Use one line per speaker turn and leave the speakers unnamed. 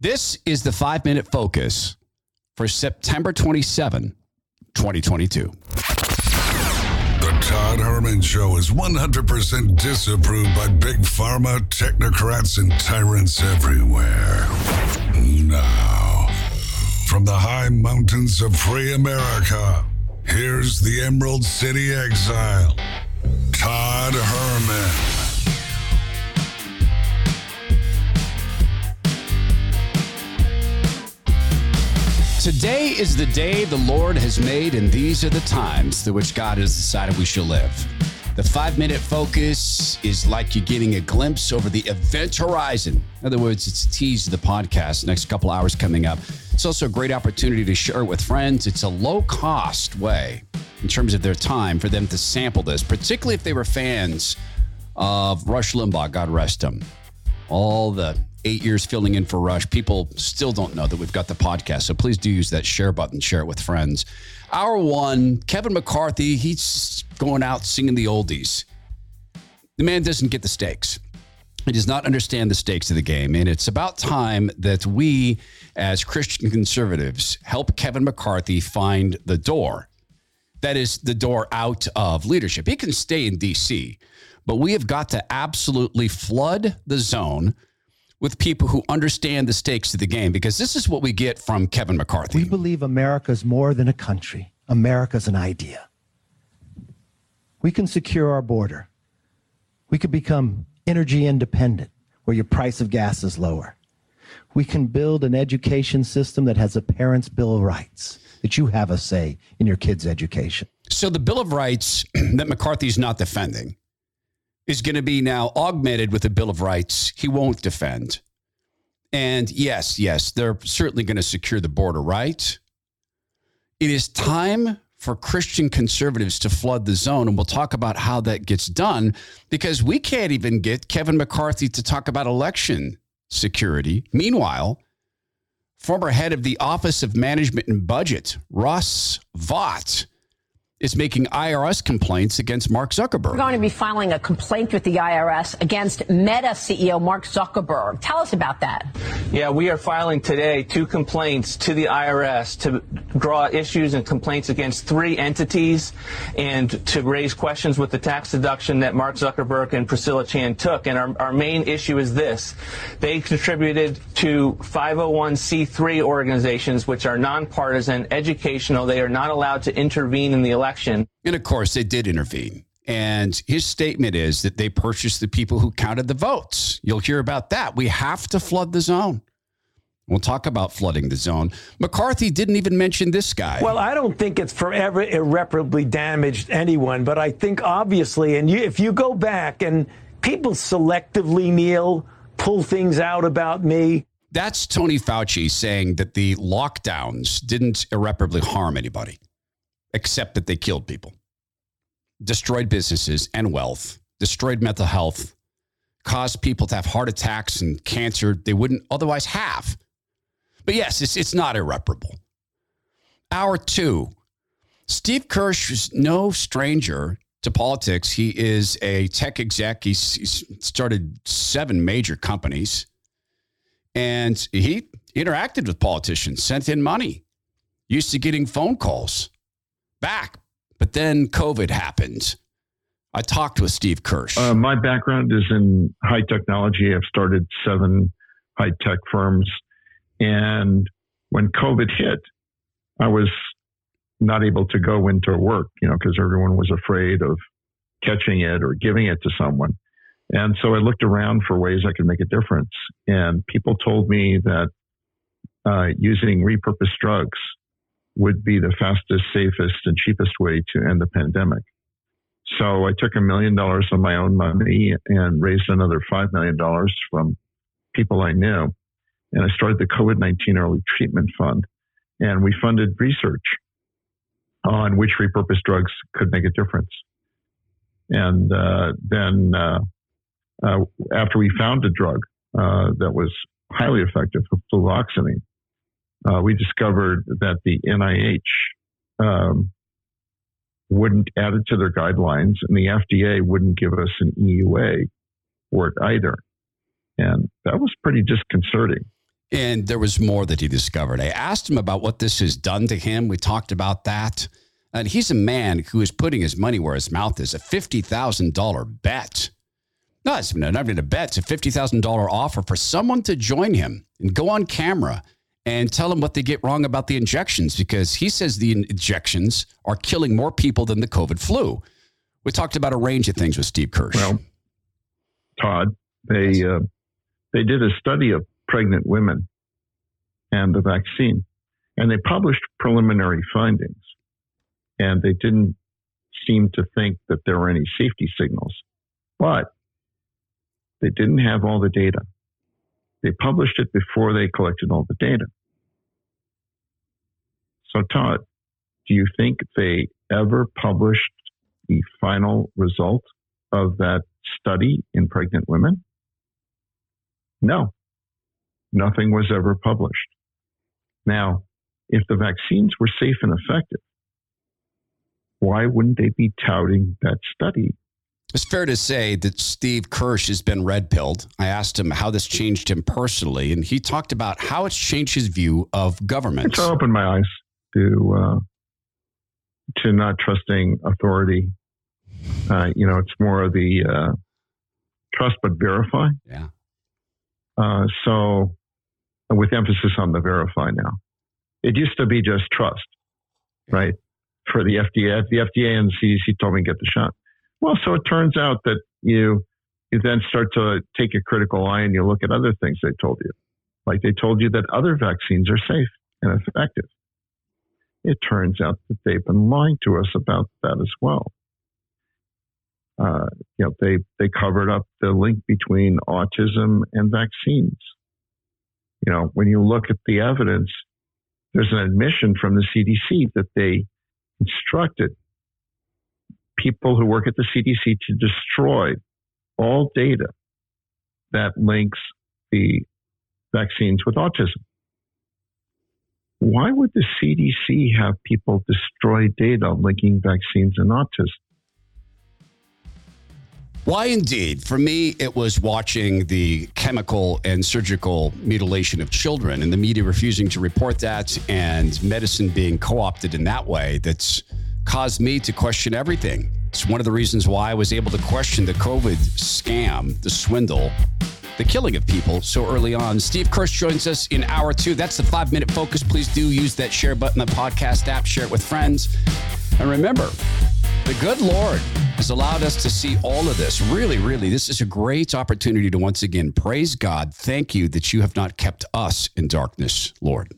This is the five minute focus for September 27, 2022.
The Todd Herman Show is 100% disapproved by big pharma, technocrats, and tyrants everywhere. Now, from the high mountains of free America, here's the Emerald City Exile, Todd Herman.
Today is the day the Lord has made, and these are the times through which God has decided we shall live. The five minute focus is like you're getting a glimpse over the event horizon. In other words, it's a tease of the podcast, next couple hours coming up. It's also a great opportunity to share it with friends. It's a low cost way in terms of their time for them to sample this, particularly if they were fans of Rush Limbaugh, God rest him. All the eight years filling in for Rush, people still don't know that we've got the podcast. So please do use that share button, share it with friends. Hour one, Kevin McCarthy, he's going out singing the oldies. The man doesn't get the stakes. He does not understand the stakes of the game. And it's about time that we, as Christian conservatives, help Kevin McCarthy find the door. That is the door out of leadership. He can stay in DC, but we have got to absolutely flood the zone with people who understand the stakes of the game because this is what we get from Kevin McCarthy.
We believe America's more than a country, America's an idea. We can secure our border. We could become energy independent where your price of gas is lower. We can build an education system that has a parent's bill of rights, that you have a say in your kid's education.
So the Bill of Rights that McCarthy's not defending is going to be now augmented with a Bill of Rights he won't defend. And yes, yes, they're certainly going to secure the border, right? It is time for Christian conservatives to flood the zone. And we'll talk about how that gets done because we can't even get Kevin McCarthy to talk about election security. Meanwhile, former head of the Office of Management and Budget, Russ Vought, is making IRS complaints against Mark Zuckerberg.
We're going to be filing a complaint with the IRS against Meta CEO Mark Zuckerberg. Tell us about that.
Yeah, we are filing today two complaints to the IRS to draw issues and complaints against three entities and to raise questions with the tax deduction that Mark Zuckerberg and Priscilla Chan took. And our, our main issue is this. They contributed to 501c3 organizations, which are nonpartisan, educational. They are not allowed to intervene in the election election.
And of course, they did intervene. And his statement is that they purchased the people who counted the votes. You'll hear about that. We have to flood the zone. We'll talk about flooding the zone. McCarthy didn't even mention this guy.
Well, I don't think it's forever irreparably damaged anyone, but I think obviously, and you, if you go back and people selectively, Neil, pull things out about me.
That's Tony Fauci saying that the lockdowns didn't irreparably harm anybody except that they killed people, destroyed businesses and wealth, destroyed mental health, caused people to have heart attacks and cancer they wouldn't otherwise have. But yes, it's, it's not irreparable. Hour two Steve Kirsch is no stranger to politics. He is a tech exec. He's, he's started seven major companies and he interacted with politicians, sent in money, used to getting phone calls back. But then COVID happened. I talked with Steve Kirsch.
Uh, my background is in high technology. I've started seven high tech firms. And when COVID hit, I was not able to go into work, you know, because everyone was afraid of catching it or giving it to someone. And so I looked around for ways I could make a difference. And people told me that uh, using repurposed drugs would be the fastest, safest, and cheapest way to end the pandemic. So I took a million dollars of my own money and raised another $5 million from people I knew. And I started the COVID 19 Early Treatment Fund. And we funded research on which repurposed drugs could make a difference. And uh, then uh, uh, after we found a drug uh, that was highly effective, fluvoxamine, uh, we discovered that the NIH um, wouldn't add it to their guidelines, and the FDA wouldn't give us an EUA for it either. And that was pretty disconcerting.
And there was more that he discovered. I asked him about what this has done to him. We talked about that. And he's a man who is putting his money where his mouth is a $50,000 bet. No, it's not even a bet. It's a $50,000 offer for someone to join him and go on camera and tell him what they get wrong about the injections because he says the injections are killing more people than the COVID flu. We talked about a range of things with Steve Kirsch.
Well, Todd, they uh, they did a study of pregnant women and the vaccine, and they published preliminary findings, and they didn't seem to think that there were any safety signals, but they didn't have all the data. They published it before they collected all the data. So, Todd, do you think they ever published the final result of that study in pregnant women? No, nothing was ever published. Now, if the vaccines were safe and effective, why wouldn't they be touting that study
it's fair to say that Steve Kirsch has been red pilled. I asked him how this changed him personally, and he talked about how it's changed his view of government.
It's opened my eyes to uh, to not trusting authority. Uh, you know, it's more of the uh, trust but verify.
Yeah.
Uh, so, with emphasis on the verify now, it used to be just trust, right? For the FDA, the FDA and the CDC told me to get the shot. Well, so it turns out that you you then start to take a critical eye and you look at other things they told you. Like they told you that other vaccines are safe and effective. It turns out that they've been lying to us about that as well. Uh, you know, they they covered up the link between autism and vaccines. You know, when you look at the evidence, there's an admission from the CDC that they instructed people who work at the CDC to destroy all data that links the vaccines with autism. Why would the CDC have people destroy data linking vaccines and autism?
Why indeed? For me, it was watching the chemical and surgical mutilation of children and the media refusing to report that and medicine being co opted in that way that's caused me to question everything. It's one of the reasons why I was able to question the COVID scam, the swindle, the killing of people so early on. Steve Kirsch joins us in hour two. That's the five minute focus. Please do use that share button, the podcast app, share it with friends. And remember, the good Lord has allowed us to see all of this. Really, really, this is a great opportunity to once again praise God. Thank you that you have not kept us in darkness, Lord.